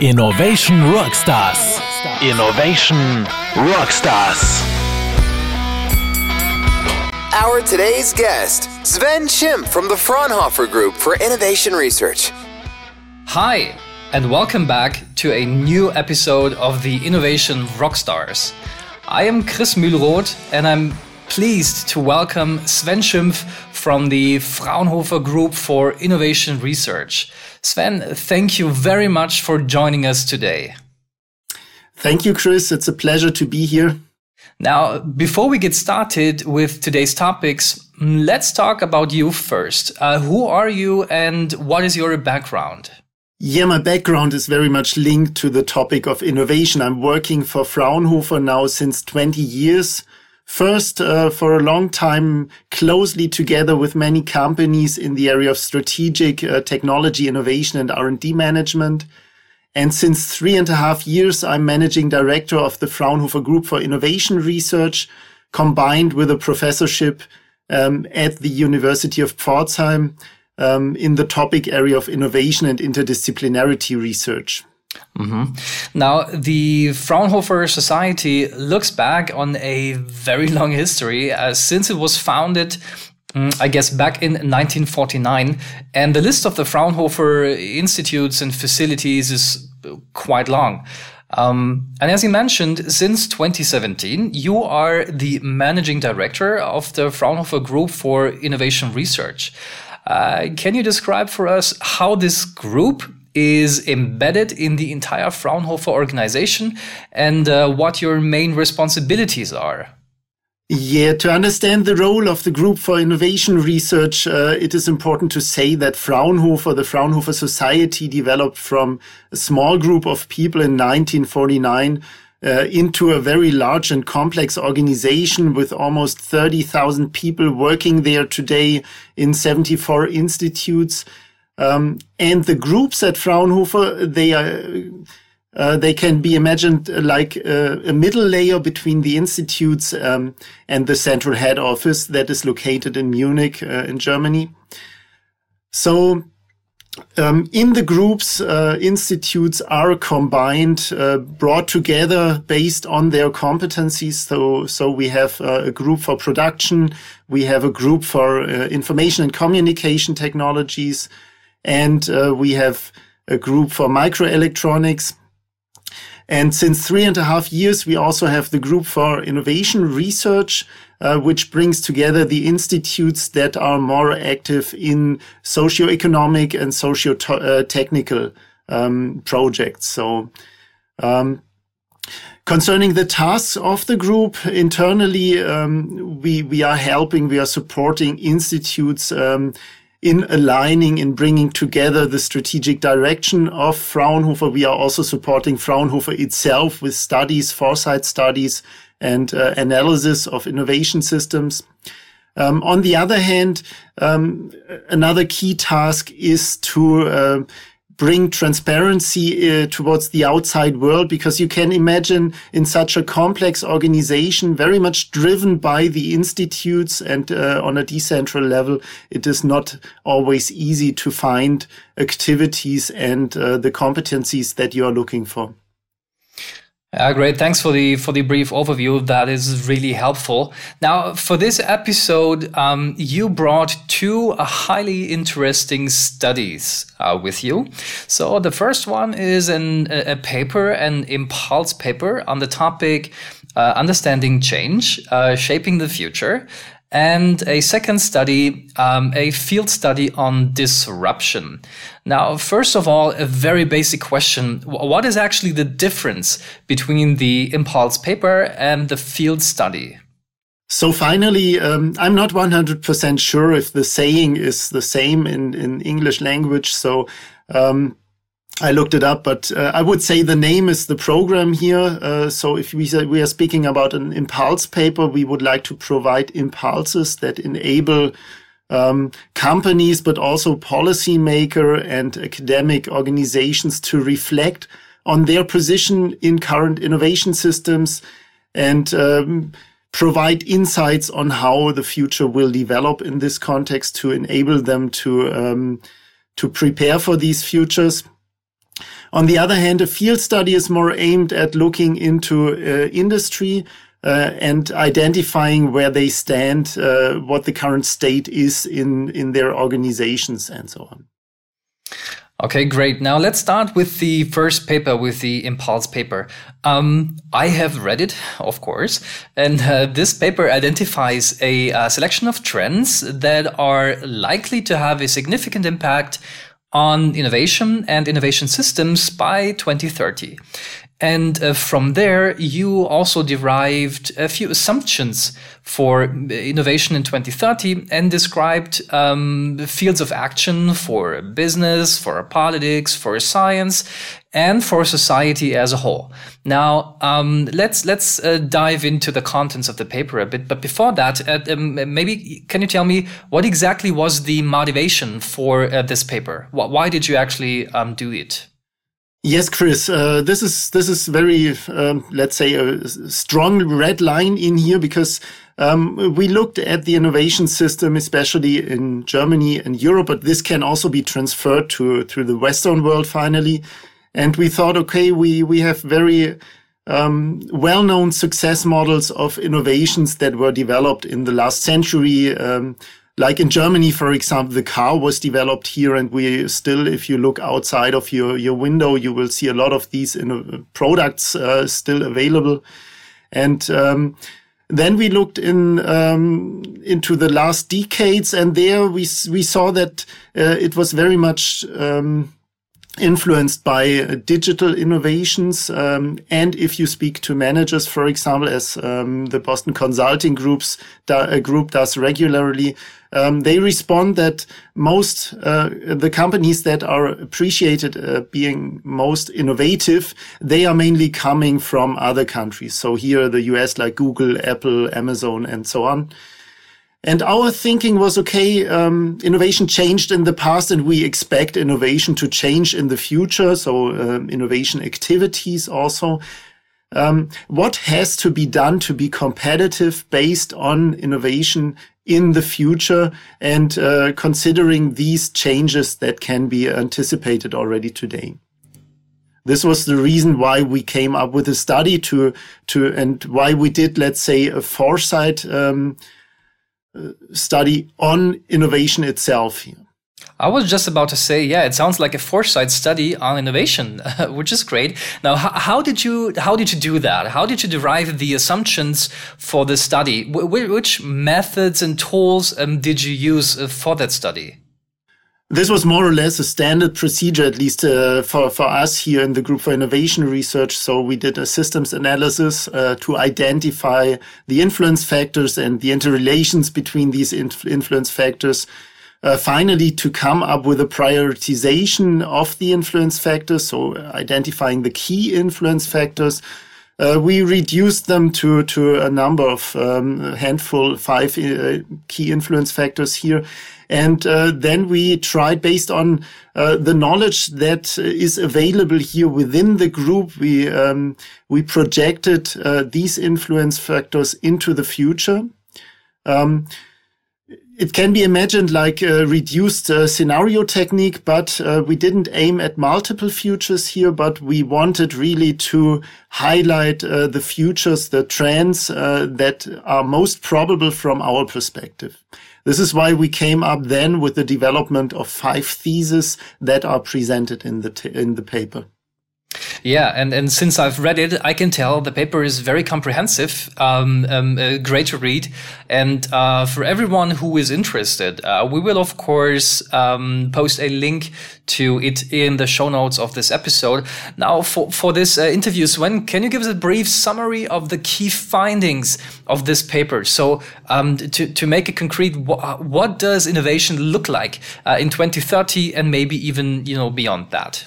Innovation Rockstars. Innovation Rockstars. Our today's guest, Sven Schimpf from the Fraunhofer Group for Innovation Research. Hi, and welcome back to a new episode of the Innovation Rockstars. I am Chris Mühlroth, and I'm pleased to welcome Sven Schimpf from the Fraunhofer Group for Innovation Research. Sven, thank you very much for joining us today. Thank you, Chris. It's a pleasure to be here. Now, before we get started with today's topics, let's talk about you first. Uh, who are you and what is your background? Yeah, my background is very much linked to the topic of innovation. I'm working for Fraunhofer now since 20 years. First, uh, for a long time, closely together with many companies in the area of strategic uh, technology innovation and R&D management. And since three and a half years, I'm managing director of the Fraunhofer Group for Innovation Research, combined with a professorship um, at the University of Pforzheim um, in the topic area of innovation and interdisciplinarity research. Mm-hmm. Now, the Fraunhofer Society looks back on a very long history uh, since it was founded. Mm, I guess back in 1949, and the list of the Fraunhofer institutes and facilities is quite long. Um, and as you mentioned, since 2017, you are the managing director of the Fraunhofer Group for Innovation Research. Uh, can you describe for us how this group is embedded in the entire Fraunhofer organization and uh, what your main responsibilities are. Yeah, to understand the role of the Group for Innovation Research, uh, it is important to say that Fraunhofer, the Fraunhofer Society, developed from a small group of people in 1949 uh, into a very large and complex organization with almost 30,000 people working there today in 74 institutes. Um, and the groups at Fraunhofer, they are, uh, they can be imagined like uh, a middle layer between the institutes um, and the central head office that is located in Munich, uh, in Germany. So, um, in the groups, uh, institutes are combined, uh, brought together based on their competencies. So, so we have uh, a group for production, we have a group for information and communication technologies, and uh, we have a group for microelectronics. And since three and a half years, we also have the group for innovation research, uh, which brings together the institutes that are more active in socio-economic and socio-technical um, projects. So, um, Concerning the tasks of the group internally, um, we we are helping, we are supporting institutes um, in aligning in bringing together the strategic direction of Fraunhofer. We are also supporting Fraunhofer itself with studies, foresight studies, and uh, analysis of innovation systems. Um, on the other hand, um, another key task is to uh, bring transparency uh, towards the outside world because you can imagine in such a complex organization very much driven by the institutes and uh, on a decentral level it is not always easy to find activities and uh, the competencies that you are looking for uh, great. Thanks for the for the brief overview. That is really helpful. Now, for this episode, um, you brought two uh, highly interesting studies uh, with you. So the first one is an, a paper, an impulse paper on the topic uh, understanding change, uh, shaping the future, and a second study, um, a field study on disruption. Now, first of all, a very basic question. What is actually the difference between the impulse paper and the field study? So finally, um, I'm not 100% sure if the saying is the same in, in English language. So um, I looked it up, but uh, I would say the name is the program here. Uh, so if we say we are speaking about an impulse paper, we would like to provide impulses that enable um, companies, but also policymaker and academic organizations to reflect on their position in current innovation systems and um, provide insights on how the future will develop in this context to enable them to um, to prepare for these futures. On the other hand, a field study is more aimed at looking into uh, industry uh, and identifying where they stand, uh, what the current state is in, in their organizations and so on. Okay, great. Now let's start with the first paper, with the Impulse paper. Um, I have read it, of course, and uh, this paper identifies a, a selection of trends that are likely to have a significant impact on innovation and innovation systems by 2030. And uh, from there, you also derived a few assumptions for innovation in 2030 and described um, fields of action for business, for politics, for science, and for society as a whole. Now, um, let's let's uh, dive into the contents of the paper a bit. But before that, uh, um, maybe can you tell me what exactly was the motivation for uh, this paper? Why did you actually um, do it? Yes, Chris, uh, this is this is very um, let's say a strong red line in here because um, we looked at the innovation system, especially in Germany and Europe, but this can also be transferred to to the Western world finally. And we thought, okay, we we have very um, well-known success models of innovations that were developed in the last century. Um, like in Germany, for example, the car was developed here, and we still, if you look outside of your your window, you will see a lot of these products uh, still available. And um, then we looked in um, into the last decades, and there we we saw that uh, it was very much um, influenced by uh, digital innovations. Um, and if you speak to managers, for example, as um, the Boston Consulting Groups da, group does regularly, um, they respond that most uh, the companies that are appreciated uh, being most innovative, they are mainly coming from other countries. So here, the US, like Google, Apple, Amazon, and so on. And our thinking was, okay, um, innovation changed in the past and we expect innovation to change in the future. So um, innovation activities also. Um, what has to be done to be competitive based on innovation in the future and uh, considering these changes that can be anticipated already today? This was the reason why we came up with a study to, to, and why we did, let's say, a foresight, um, study on innovation itself here. I was just about to say, yeah, it sounds like a foresight study on innovation, which is great. Now, how, how, did you how did you do that? How did you derive the assumptions for the study? W which methods and tools um, did you use uh, for that study? This was more or less a standard procedure, at least uh, for, for us here in the Group for Innovation Research. So we did a systems analysis uh, to identify the influence factors and the interrelations between these inf influence factors. Uh, finally, to come up with a prioritization of the influence factors, so identifying the key influence factors. Uh, we reduced them to to a number of um, handful five uh, key influence factors here and uh, then we tried based on uh, the knowledge that is available here within the group. We, um, we projected uh, these influence factors into the future. Um, it can be imagined like a reduced uh, scenario technique, but uh, we didn't aim at multiple futures here, but we wanted really to highlight uh, the futures, the trends uh, that are most probable from our perspective. This is why we came up then with the development of five theses that are presented in the, in the paper. Yeah, and, and since I've read it, I can tell the paper is very comprehensive, um, um, uh, great to read. And uh, for everyone who is interested, uh, we will, of course, um, post a link to it in the show notes of this episode. Now, for, for this uh, interview, Sven, can you give us a brief summary of the key findings of this paper? So, um, to, to make it concrete, wh what does innovation look like uh, in 2030 and maybe even you know beyond that?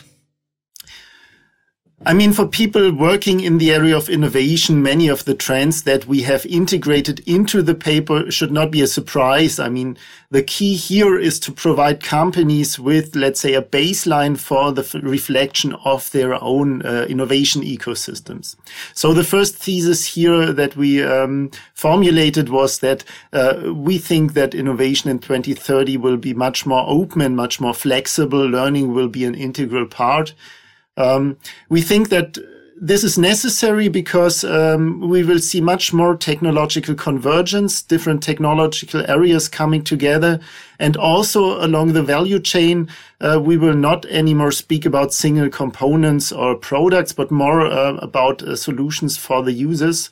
I mean, for people working in the area of innovation, many of the trends that we have integrated into the paper should not be a surprise. I mean, the key here is to provide companies with, let's say, a baseline for the reflection of their own uh, innovation ecosystems. So the first thesis here that we um, formulated was that uh, we think that innovation in 2030 will be much more open and much more flexible. Learning will be an integral part. Um, we think that this is necessary because um, we will see much more technological convergence, different technological areas coming together. And also along the value chain, uh, we will not anymore speak about single components or products, but more uh, about uh, solutions for the users.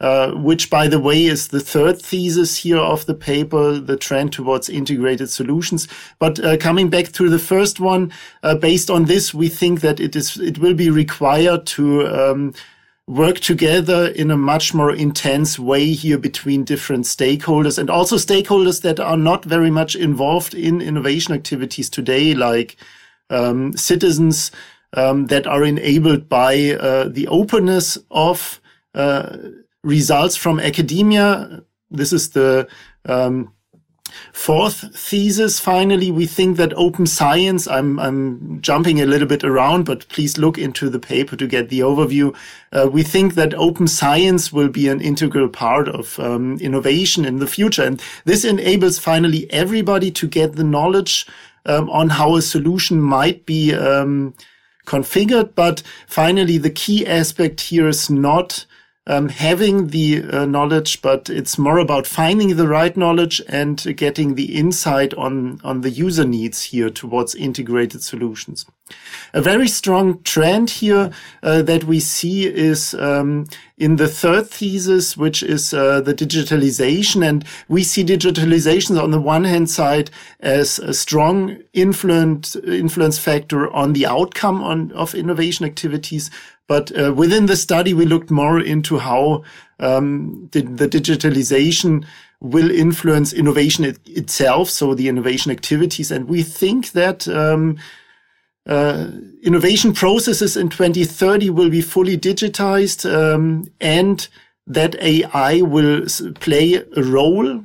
Uh, which, by the way, is the third thesis here of the paper, the trend towards integrated solutions. But uh, coming back to the first one, uh, based on this, we think that it is it will be required to um, work together in a much more intense way here between different stakeholders and also stakeholders that are not very much involved in innovation activities today, like um, citizens um, that are enabled by uh, the openness of uh, results from academia. This is the um, fourth thesis. Finally, we think that open science, I'm, I'm jumping a little bit around, but please look into the paper to get the overview. Uh, we think that open science will be an integral part of um, innovation in the future. And this enables finally everybody to get the knowledge um, on how a solution might be um, configured. But finally, the key aspect here is not um, having the uh, knowledge, but it's more about finding the right knowledge and getting the insight on, on the user needs here towards integrated solutions. A very strong trend here uh, that we see is um, in the third thesis, which is uh, the digitalization. And we see digitalization on the one hand side as a strong influence, influence factor on the outcome on, of innovation activities, but uh, within the study, we looked more into how um, the, the, digitalization will influence innovation it, itself, so the innovation activities. And we think that um, uh, innovation processes in 2030 will be fully digitized um, and that AI will play a role.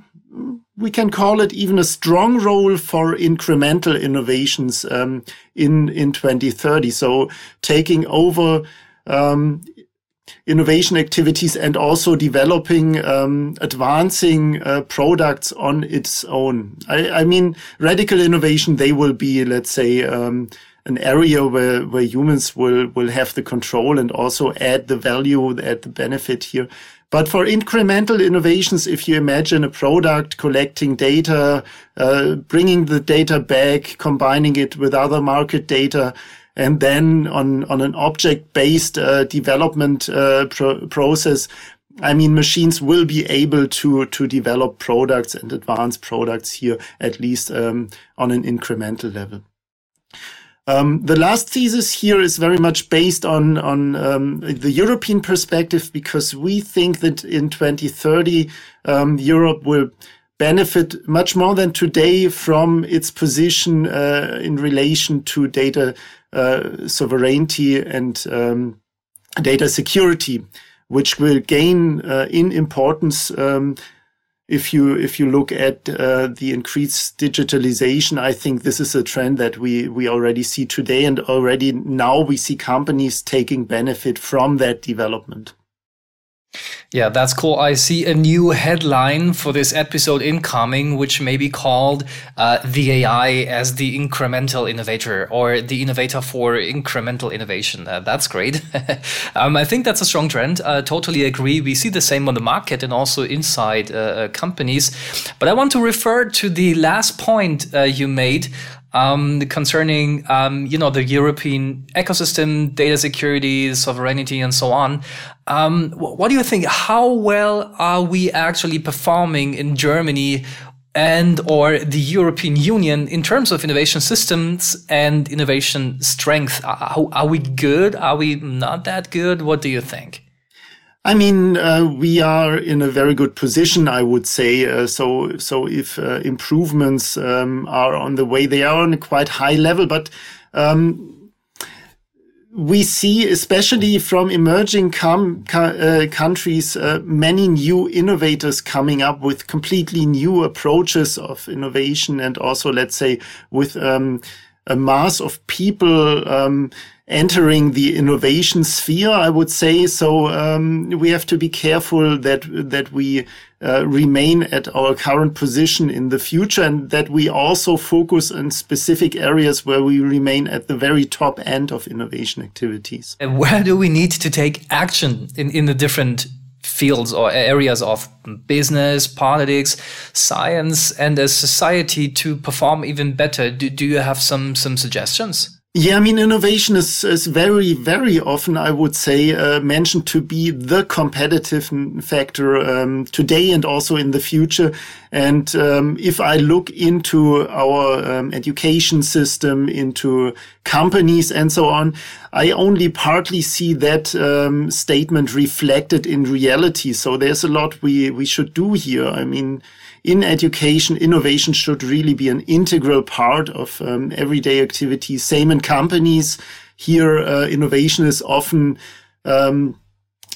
We can call it even a strong role for incremental innovations um, in in 2030. So taking over um, innovation activities and also developing, um, advancing uh, products on its own. I, I, mean, radical innovation, they will be, let's say, um, an area where, where humans will, will have the control and also add the value, add the benefit here. But for incremental innovations, if you imagine a product collecting data, uh, bringing the data back, combining it with other market data, and then on on an object based uh, development uh, pro process I mean, machines will be able to to develop products and advanced products here, at least um, on an incremental level. Um, the last thesis here is very much based on on um, the European perspective because we think that in 2030 um, Europe will benefit much more than today from its position uh, in relation to data sovereignty and um, data security, which will gain uh, in importance um, if you if you look at uh, the increased digitalization, I think this is a trend that we we already see today, and already now we see companies taking benefit from that development. Yeah, that's cool. I see a new headline for this episode incoming, which may be called uh, The AI as the Incremental Innovator or the Innovator for Incremental Innovation. Uh, that's great. um, I think that's a strong trend. Uh, totally agree. We see the same on the market and also inside uh, uh, companies. But I want to refer to the last point you made um, concerning um, you know the European ecosystem, data security, sovereignty, and so on. Um, what do you think? How well are we actually performing in Germany and or the European Union in terms of innovation systems and innovation strength? Are, are we good? Are we not that good? What do you think? I mean, uh, we are in a very good position, I would say. Uh, so, so if uh, improvements um, are on the way, they are on a quite high level. But um, we see, especially from emerging com- uh, countries, uh, many new innovators coming up with completely new approaches of innovation, and also, let's say, with um, a mass of people um, entering the innovation sphere, I would say. So um, we have to be careful that that we uh, remain at our current position in the future, and that we also focus on specific areas where we remain at the very top end of innovation activities. And where do we need to take action in in the different fields or areas of business, politics, science, and as society to perform even better? Do, do you have some some suggestions? Yeah, I mean, innovation is, is very, very often, I would say, uh, mentioned to be the competitive factor um, today and also in the future. And um, if I look into our um, education system, into companies and so on, I only partly see that um, statement reflected in reality. So there's a lot we, we should do here. I mean, in education, innovation should really be an integral part of um, everyday activities. Same in companies. Here, uh, innovation is often um,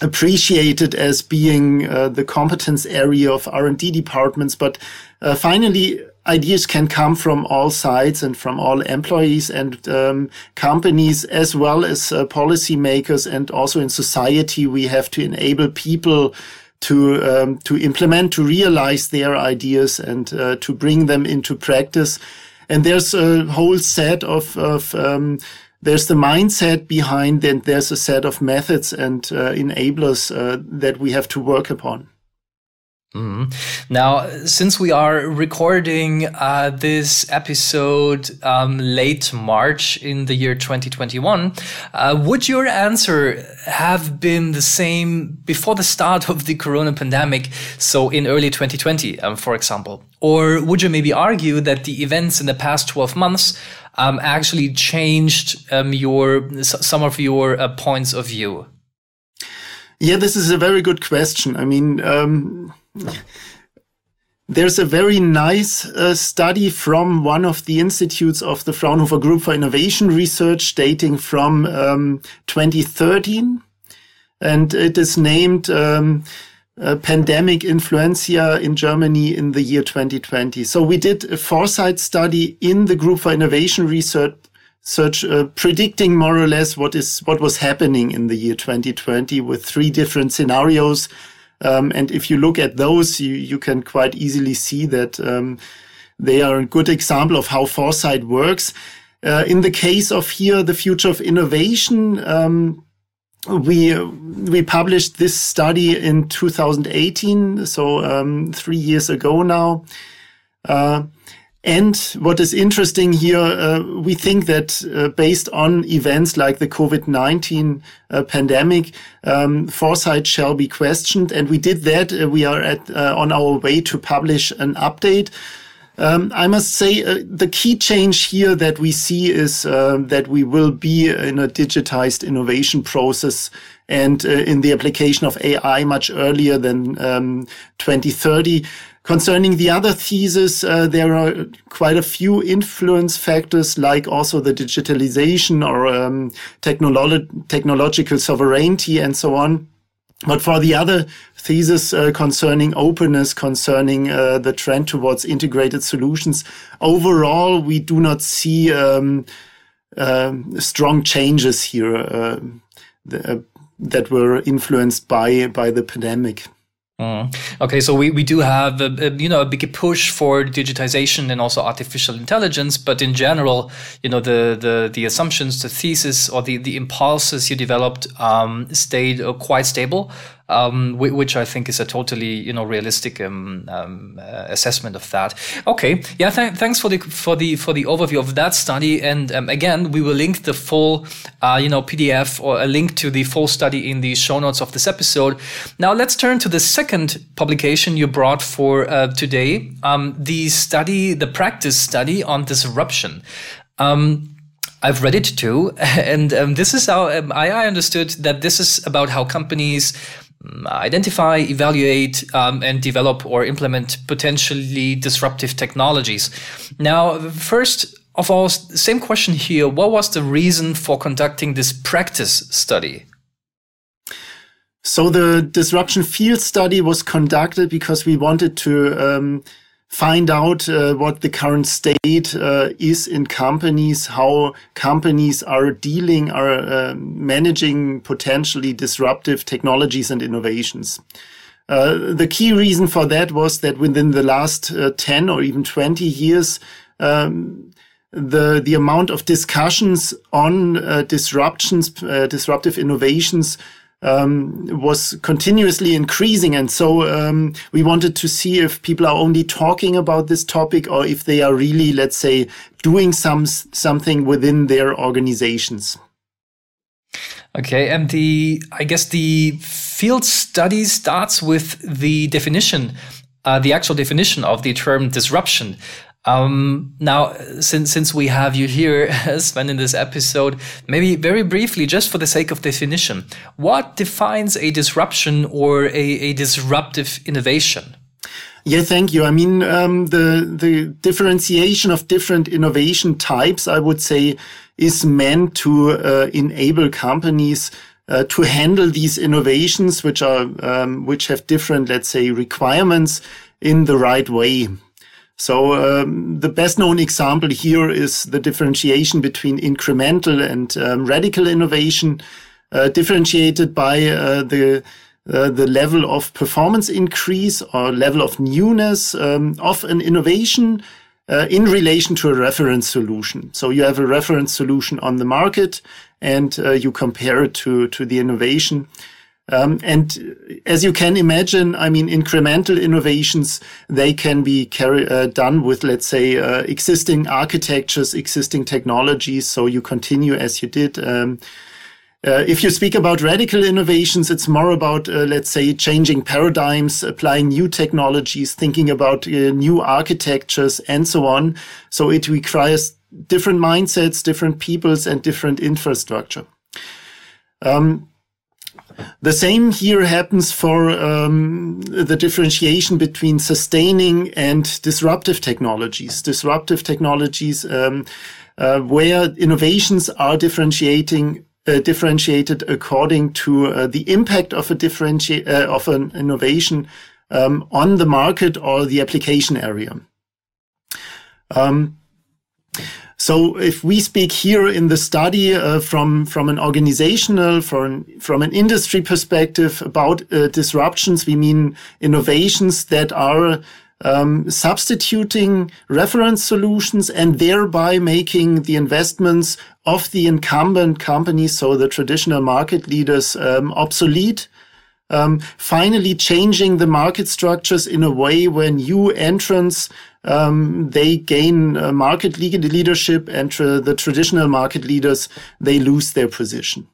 appreciated as being uh, the competence area of R&D departments. But uh, finally, ideas can come from all sides and from all employees and um, companies as well as uh, policymakers and also in society we have to enable people to um, to implement, to realize their ideas, and uh, to bring them into practice. And there's a whole set of of um, there's the mindset behind, and there's a set of methods and uh, enablers uh, that we have to work upon. Mm. Now, since we are recording uh, this episode um, late March in the year 2021, uh, would your answer have been the same before the start of the corona pandemic, so in early 2020, um, for example? Or would you maybe argue that the events in the past 12 months um, actually changed um, your some of your uh, points of view? Yeah, this is a very good question. I mean, um, there's a very nice uh, study from one of the institutes of the Fraunhofer Group for Innovation Research dating from um, 2013. And it is named um, uh, Pandemic Influenza in Germany in the year 2020. So we did a foresight study in the Group for Innovation Research search uh, predicting more or less what is what was happening in the year 2020 with three different scenarios um, and if you look at those, you, you can quite easily see that um, they are a good example of how foresight works. Uh, in the case of here, the future of innovation, um, we we published this study in 2018, so um, three years ago now. Uh, and what is interesting here, uh, we think that uh, based on events like the COVID-19 uh, pandemic, um, foresight shall be questioned. And we did that. Uh, we are at, uh, on our way to publish an update. Um, I must say uh, the key change here that we see is that we will be in a digitized innovation process and in the application of AI much earlier than um, 2030. Concerning the other thesis, uh, there are quite a few influence factors, like also the digitalization or um, technolo technological sovereignty and so on. But for the other thesis uh, concerning openness, concerning uh, the trend towards integrated solutions, overall, we do not see um, um strong changes here uh, uh, that were influenced by by the pandemic. Mm. Okay, so we, we do have a, a, you know a big push for digitization and also artificial intelligence, but in general, you know the the, the assumptions, the thesis, or the, the impulses you developed um, stayed uh, quite stable um, which I think is a totally you know realistic um, um, uh, assessment of that. Okay, yeah, th- thanks for the for the for the overview of that study. And um, again, we will link the full uh, you know PDF or a link to the full study in the show notes of this episode. Now let's turn to the second publication you brought for uh, today. Um, the study, the practice study on disruption. Um, I've read it too, and um, this is how um, I, I, understood that this is about how companies identify, evaluate, um, and develop or implement potentially disruptive technologies. Now, first of all, same question here. What was the reason for conducting this practice study? So the disruption field study was conducted because we wanted to um, find out uh, what the current state uh, is in companies, how companies are dealing, are uh, managing potentially disruptive technologies and innovations. Uh, the key reason for that was that within the last uh, 10 or even 20 years, um, the the amount of discussions on uh, disruptions, disruptive innovations um, was continuously increasing. And so um, we wanted to see if people are only talking about this topic or if they are really, let's say, doing some something within their organizations. Okay, and the I guess the field study starts with the definition, uh, the actual definition of the term disruption. Um, now, since since we have you here, Sven, in this episode, maybe very briefly, just for the sake of definition, what defines a disruption or a, a disruptive innovation? Yeah, thank you. I mean, um, the the differentiation of different innovation types, I would say, is meant to uh, enable companies uh, to handle these innovations, which are um, which have different, let's say, requirements in the right way. So um, the best known example here is the differentiation between incremental and um, radical innovation, uh, differentiated by uh, the uh, the level of performance increase or level of newness um, of an innovation uh, in relation to a reference solution. So you have a reference solution on the market and uh, you compare it to to the innovation. Um, and as you can imagine, I mean, incremental innovations, they can be carry, uh, done with, let's say, uh, existing architectures, existing technologies. So you continue as you did. Um, uh, if you speak about radical innovations, it's more about, uh, let's say, changing paradigms, applying new technologies, thinking about uh, new architectures, and so on. So it requires different mindsets, different peoples, and different infrastructure. Um, the same here happens for um, the differentiation between sustaining and disruptive technologies. Disruptive technologies, um, uh, where innovations are differentiating uh, differentiated according to uh, the impact of a differentiate uh, of an innovation um, on the market or the application area. Um, so if we speak here in the study uh, from from an organizational, from from an industry perspective about uh, disruptions, we mean innovations that are um, substituting reference solutions and thereby making the investments of the incumbent companies, so the traditional market leaders, um, obsolete. Um, finally, changing the market structures in a way where new entrants um, they gain uh, market leadership, and the traditional market leaders they lose their position.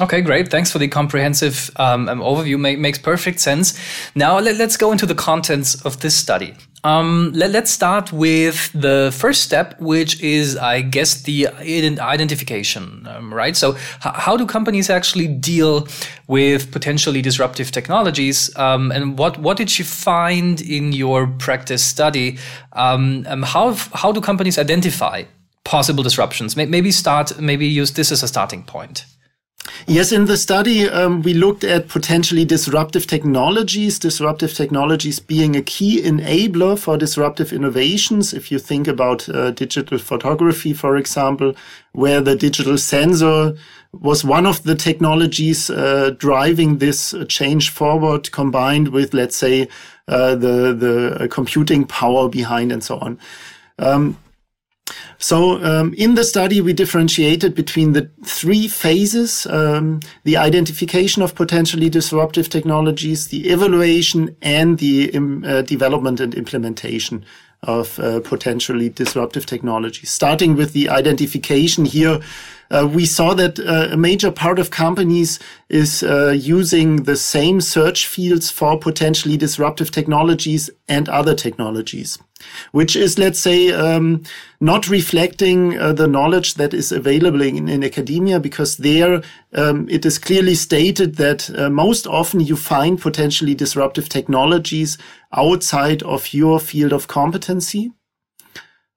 Okay, great. Thanks for the comprehensive um, um overview. Make, makes perfect sense. Now let, us go into the contents of this study. Um, let, us start with the first step, which is, I guess, the identification, um, right? So, how do companies actually deal with potentially disruptive technologies? Um, and what what did you find in your practice study? Um, um, how how do companies identify possible disruptions? Maybe start. Maybe use this as a starting point. Yes, in the study, um, we looked at potentially disruptive technologies, disruptive technologies being a key enabler for disruptive innovations. If you think about uh, digital photography, for example, where the digital sensor was one of the technologies uh, driving this change forward, combined with, let's say, uh, the the computing power behind and so on. Um, so um, in the study, we differentiated between the three phases, um, the identification of potentially disruptive technologies, the evaluation, and the um, uh, development and implementation of uh, potentially disruptive technologies. Starting with the identification here, uh, we saw that uh, a major part of companies is uh, using the same search fields for potentially disruptive technologies and other technologies, which is, let's say, um, not reflecting uh, the knowledge that is available in, in academia, because there um, it is clearly stated that uh, most often you find potentially disruptive technologies outside of your field of competency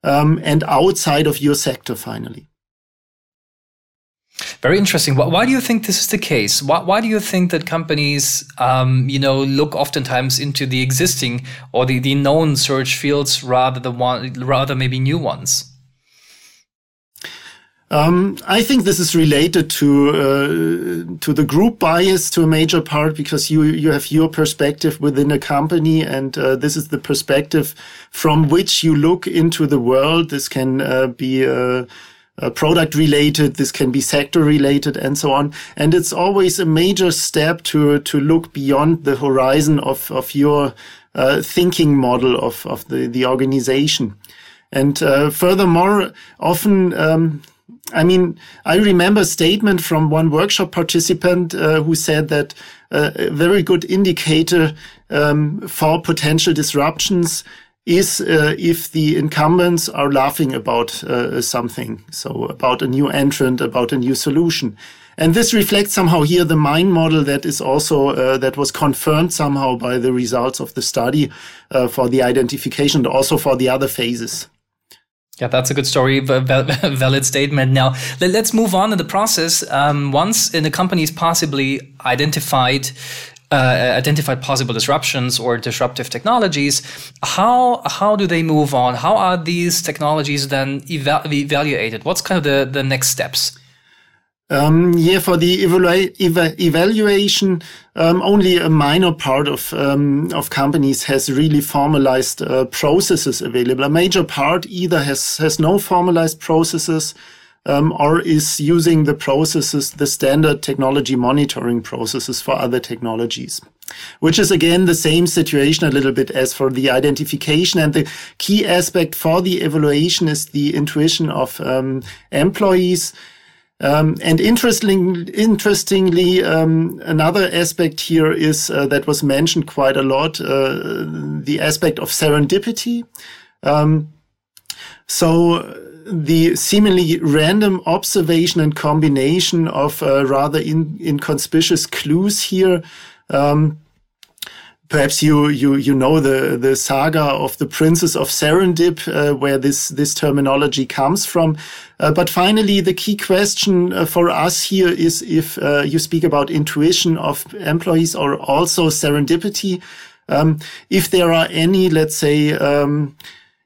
um, and outside of your sector, finally. Very interesting. Why do you think this is the case? Why, why do you think that companies, um, you know, look oftentimes into the existing or the, the known search fields rather than one, rather maybe new ones? Um, I think this is related to uh, to the group bias to a major part because you you have your perspective within a company, and uh, this is the perspective from which you look into the world. This can uh, be uh, uh, product related, this can be sector related, and so on. And it's always a major step to to look beyond the horizon of of your uh, thinking model of of the the organization. And furthermore, often. Um, I mean, I remember a statement from one workshop participant uh, who said that uh, a very good indicator um, for potential disruptions is uh, if the incumbents are laughing about uh, something, so about a new entrant, about a new solution. And this reflects somehow here the mind model that is also uh, that was confirmed somehow by the results of the study uh, for the identification and also for the other phases. Yeah, that's a good story, valid statement. Now, let's move on in the process. Um, once in the is possibly identified uh, identified possible disruptions or disruptive technologies, how how do they move on? How are these technologies then eva evaluated? What's kind of the, the next steps? Um, yeah, for the evalu eva evaluation, um, only a minor part of um, of companies has really formalized uh, processes available. A major part either has has no formalized processes, um, or is using the processes, the standard technology monitoring processes for other technologies. Which is again the same situation a little bit as for the identification. And the key aspect for the evaluation is the intuition of um, employees um, and interesting, interestingly, um, another aspect here is uh, that was mentioned quite a lot: uh, the aspect of serendipity. Um, so the seemingly random observation and combination of uh, rather in, inconspicuous clues here um, perhaps you you you know the the saga of the Princess of Serendip, uh, where this this terminology comes from. Uh, but finally, the key question uh, for us here is if uh, you speak about intuition of employees or also serendipity, um, if there are any, let's say. Um,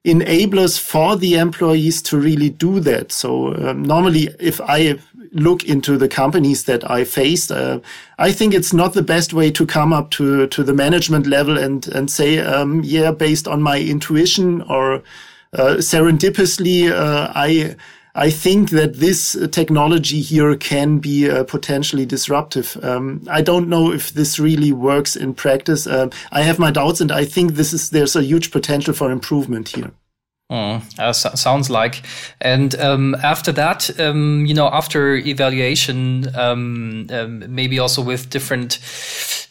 enablers for the employees to really do that. So um, normally, if I look into the companies that I faced, uh, I think it's not the best way to come up to to the management level and and say, um, yeah, based on my intuition or uh, serendipitously, uh, I. I think that this technology here can be uh, potentially disruptive. Um, I don't know if this really works in practice. Um, I have my doubts, and I think this is there's a huge potential for improvement here. Mm, uh, so sounds like. And um, after that, um, you know, after evaluation, um, um, maybe also with different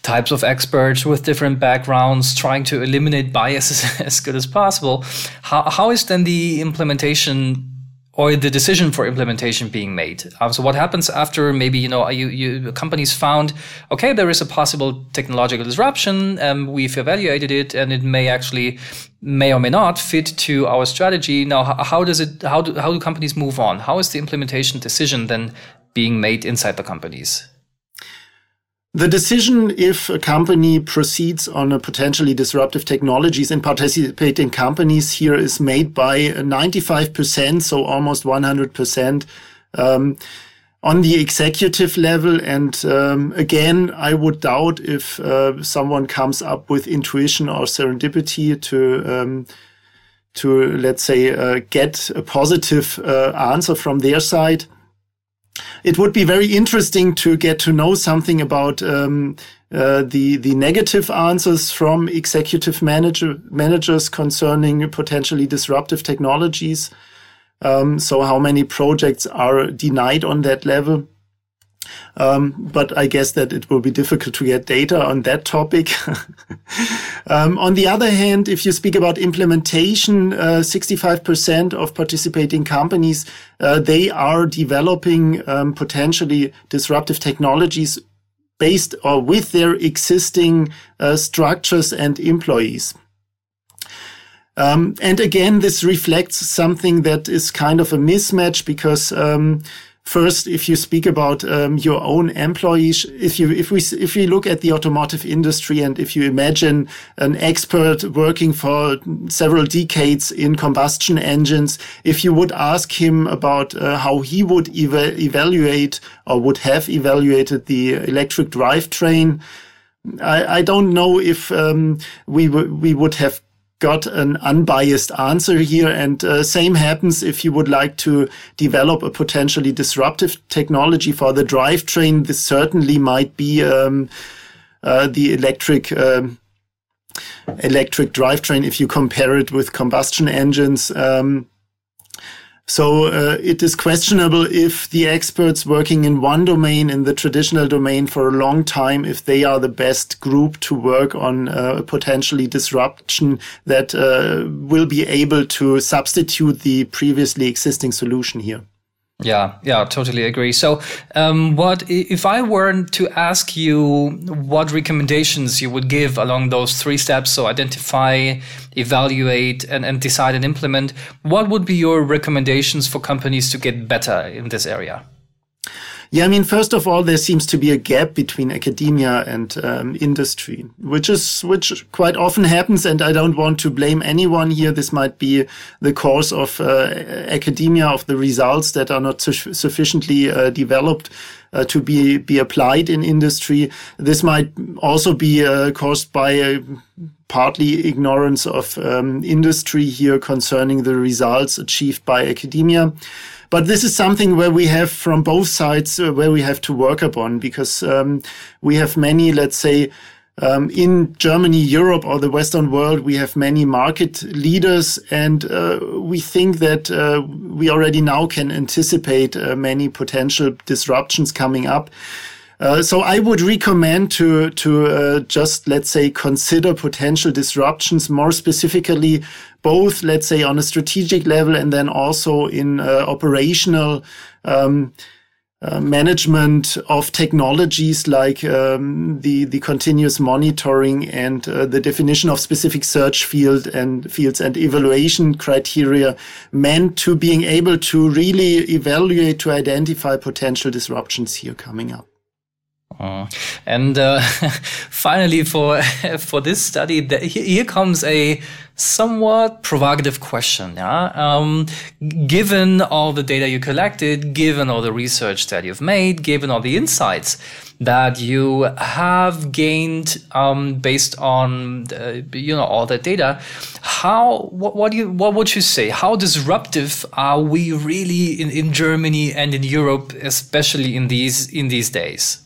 types of experts with different backgrounds, trying to eliminate biases as good as possible. How, how is then the implementation or the decision for implementation being made. Um, so what happens after maybe you know you, you companies found okay there is a possible technological disruption um, we've evaluated it and it may actually may or may not fit to our strategy. Now how, how does it how do how do companies move on? How is the implementation decision then being made inside the companies? The decision if a company proceeds on a potentially disruptive technologies and participating companies here is made by 95%, so almost 100%. Um, on the executive level. And um, again, I would doubt if uh, someone comes up with intuition or serendipity to um, to let's say uh, get a positive uh, answer from their side it would be very interesting to get to know something about um, uh, the the negative answers from executive manager managers concerning potentially disruptive technologies. Um, so how many projects are denied on that level? Um, but I guess that it will be difficult to get data on that topic. um, on the other hand, if you speak about implementation, uh, 65% of participating companies, uh, they are developing um, potentially disruptive technologies based or with their existing uh, structures and employees. Um, and again, this reflects something that is kind of a mismatch because um, First, if you speak about um, your own employees, if you if we if we look at the automotive industry and if you imagine an expert working for several decades in combustion engines, if you would ask him about uh, how he would eva evaluate or would have evaluated the electric drivetrain, I, I don't know if um, we we would have got an unbiased answer here. And uh, same happens if you would like to develop a potentially disruptive technology for the drivetrain. This certainly might be um, uh, the electric. Um, electric drivetrain if you compare it with combustion engines um, so uh, it is questionable if the experts working in one domain, in the traditional domain for a long time, if they are the best group to work on uh, potentially disruption that uh, will be able to substitute the previously existing solution here. Yeah, yeah, totally agree. So, um, what if I were to ask you what recommendations you would give along those three steps? So, identify, evaluate, and, and decide and implement. What would be your recommendations for companies to get better in this area? Yeah, I mean, first of all, there seems to be a gap between academia and um, industry, which is which quite often happens. And I don't want to blame anyone here. This might be the cause of uh, academia of the results that are not su sufficiently uh, developed. Uh, to be be applied in industry. This might also be uh, caused by uh, partly ignorance of um, industry here concerning the results achieved by academia. But this is something where we have from both sides uh, where we have to work upon because um, we have many, let's say, um, in Germany, Europe, or the Western world, we have many market leaders, and uh, we think that uh, we already now can anticipate uh, many potential disruptions coming up. Uh, so I would recommend to to uh, just let's say consider potential disruptions more specifically, both let's say on a strategic level and then also in uh, operational. Um, uh, management of technologies like um, the the continuous monitoring and uh, the definition of specific search field and fields and evaluation criteria meant to being able to really evaluate to identify potential disruptions here coming up. Uh, and uh, finally, for for this study, the, here comes a somewhat provocative question. Yeah, um, given all the data you collected, given all the research that you've made, given all the insights that you have gained um, based on you know all that data, how what, what do you what would you say? How disruptive are we really in, in Germany and in Europe, especially in these in these days?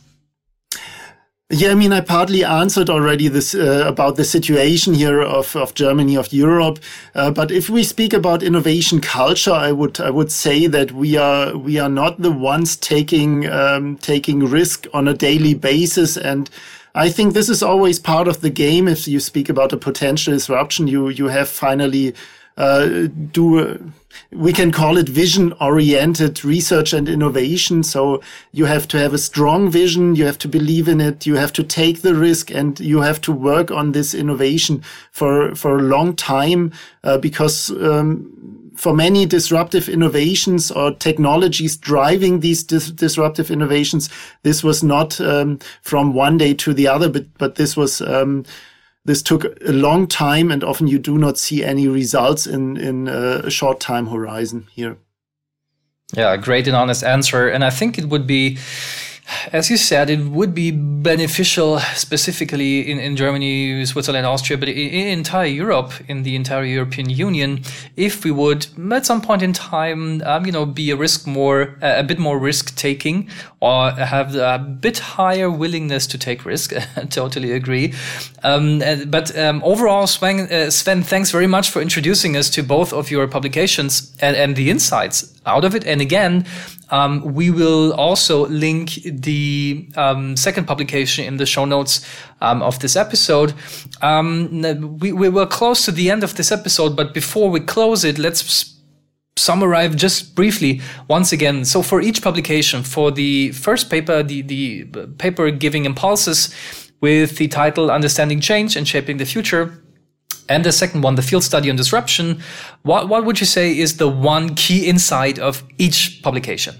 Yeah, I mean, I partly answered already this uh, about the situation here of, of Germany, of Europe. Uh, but if we speak about innovation culture, I would I would say that we are we are not the ones taking um, taking risk on a daily basis, and I think this is always part of the game. If you speak about a potential disruption, you you have finally uh, do we can call it vision oriented research and innovation. So you have to have a strong vision. You have to believe in it. You have to take the risk and you have to work on this innovation for, for a long time, uh, because, um, for many disruptive innovations or technologies driving these dis disruptive innovations, this was not um, from one day to the other, but but this was um, this took a long time and often you do not see any results in, in a short time horizon here. Yeah, great and honest answer. And I think it would be as you said, it would be beneficial specifically in, in Germany, Switzerland, Austria, but in, in entire Europe, in the entire European Union, if we would at some point in time, um, you know, be a risk more, uh, a bit more risk taking or have a bit higher willingness to take risk. I totally agree. Um, but um, overall, Sven, uh, Sven, thanks very much for introducing us to both of your publications and, and the insights out of it. And again, um, we will also link the um, second publication in the show notes um, of this episode. Um, we, we were close to the end of this episode, but before we close it, let's summarize just briefly once again. So for each publication, for the first paper, the, the paper giving impulses with the title Understanding Change and Shaping the Future, and the second one, the field study on disruption, what, what would you say is the one key insight of each publication?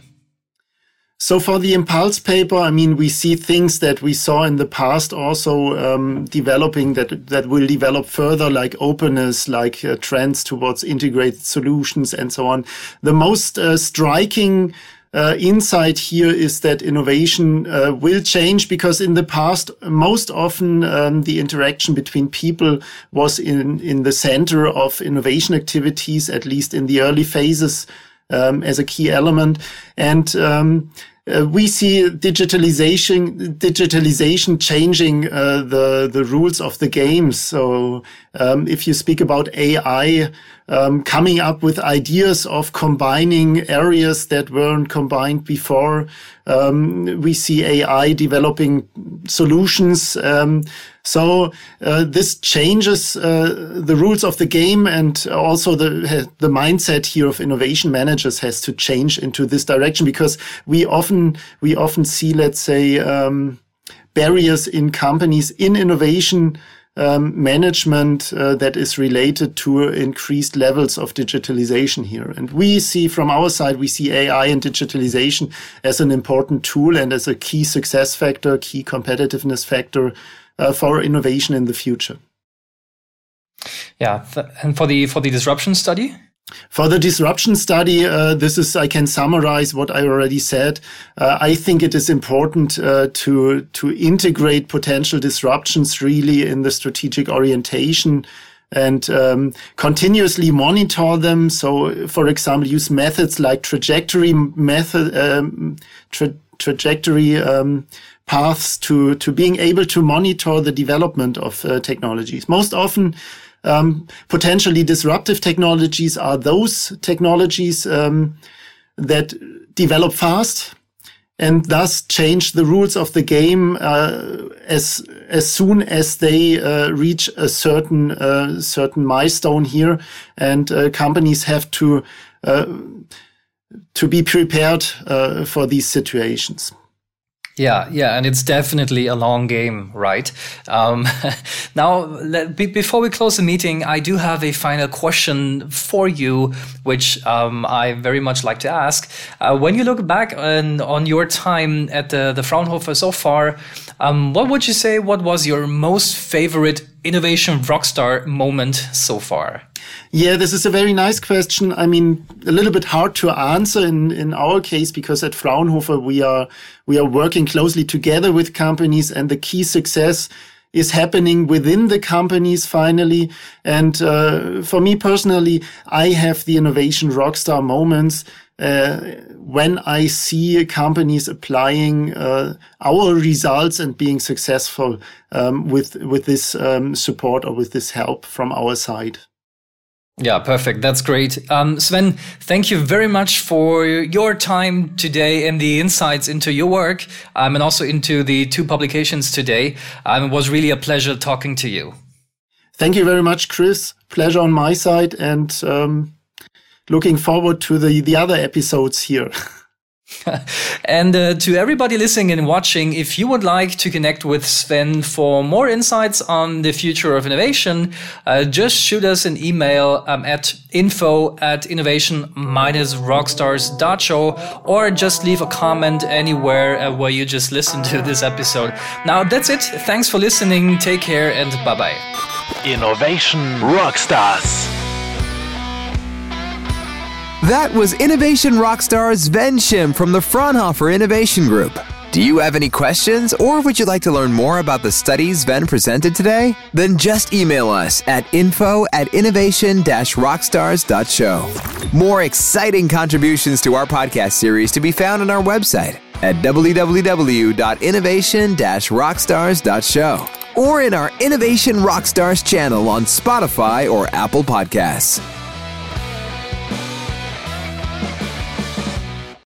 So for the impulse paper, I mean, we see things that we saw in the past also um, developing that that will develop further, like openness, like uh, trends towards integrated solutions, and so on. The most uh, striking uh, insight here is that innovation uh, will change because in the past, most often um, the interaction between people was in, in the center of innovation activities, at least in the early phases um, as a key element. And um, uh, we see digitalization digitalization changing uh, the the rules of the game. So um, if you speak about AI, um, coming up with ideas of combining areas that weren't combined before, um, we see AI developing solutions. Um, so uh, this changes uh, the rules of the game, and also the the mindset here of innovation managers has to change into this direction because we often we often see, let's say, um, barriers in companies in innovation. Um, management uh, that is related to increased levels of digitalization here. And we see from our side, we see AI and digitalization as an important tool and as a key success factor, key competitiveness factor uh, for innovation in the future. Yeah, and for the for the disruption study. For the disruption study, uh, this is I can summarize what I already said. Uh, I think it is important uh, to to integrate potential disruptions really in the strategic orientation and um, continuously monitor them. So, for example, use methods like trajectory method um, tra trajectory um, paths to, to being able to monitor the development of uh, technologies. Most often, um, potentially disruptive technologies are those technologies um, that develop fast and thus change the rules of the game uh, as as soon as they uh, reach a certain uh, certain milestone here, and uh, companies have to uh, to be prepared uh, for these situations. Yeah, yeah, and it's definitely a long game, right? Um, now, let, be, before we close the meeting, I do have a final question for you, which um, I very much like to ask. Uh, when you look back on, on your time at the, the Fraunhofer so far, um, what would you say? What was your most favorite innovation rockstar moment so far? Yeah, this is a very nice question. I mean, a little bit hard to answer in, in our case because at Fraunhofer we are we are working closely together with companies and the key success is happening within the companies finally. And uh, for me personally, I have the innovation rockstar moments when I see companies applying uh, our results and being successful um, with with this um, support or with this help from our side. Yeah, perfect. That's great. Um, Sven, thank you very much for your time today and the insights into your work um, and also into the two publications today. Um, it was really a pleasure talking to you. Thank you very much, Chris. Pleasure on my side and um, looking forward to the, the other episodes here. and uh, to everybody listening and watching, if you would like to connect with Sven for more insights on the future of innovation, uh, just shoot us an email um, at info at innovation-rockstars.show or just leave a comment anywhere uh, where you just listened to this episode. Now, that's it. Thanks for listening. Take care and bye bye. Innovation Rockstars. That was innovation rockstar Sven from the Fraunhofer Innovation Group. Do you have any questions or would you like to learn more about the studies Sven presented today? Then just email us at info at innovation-rockstars.show. More exciting contributions to our podcast series to be found on our website at www.innovation-rockstars.show or in our Innovation Rockstars channel on Spotify or Apple Podcasts.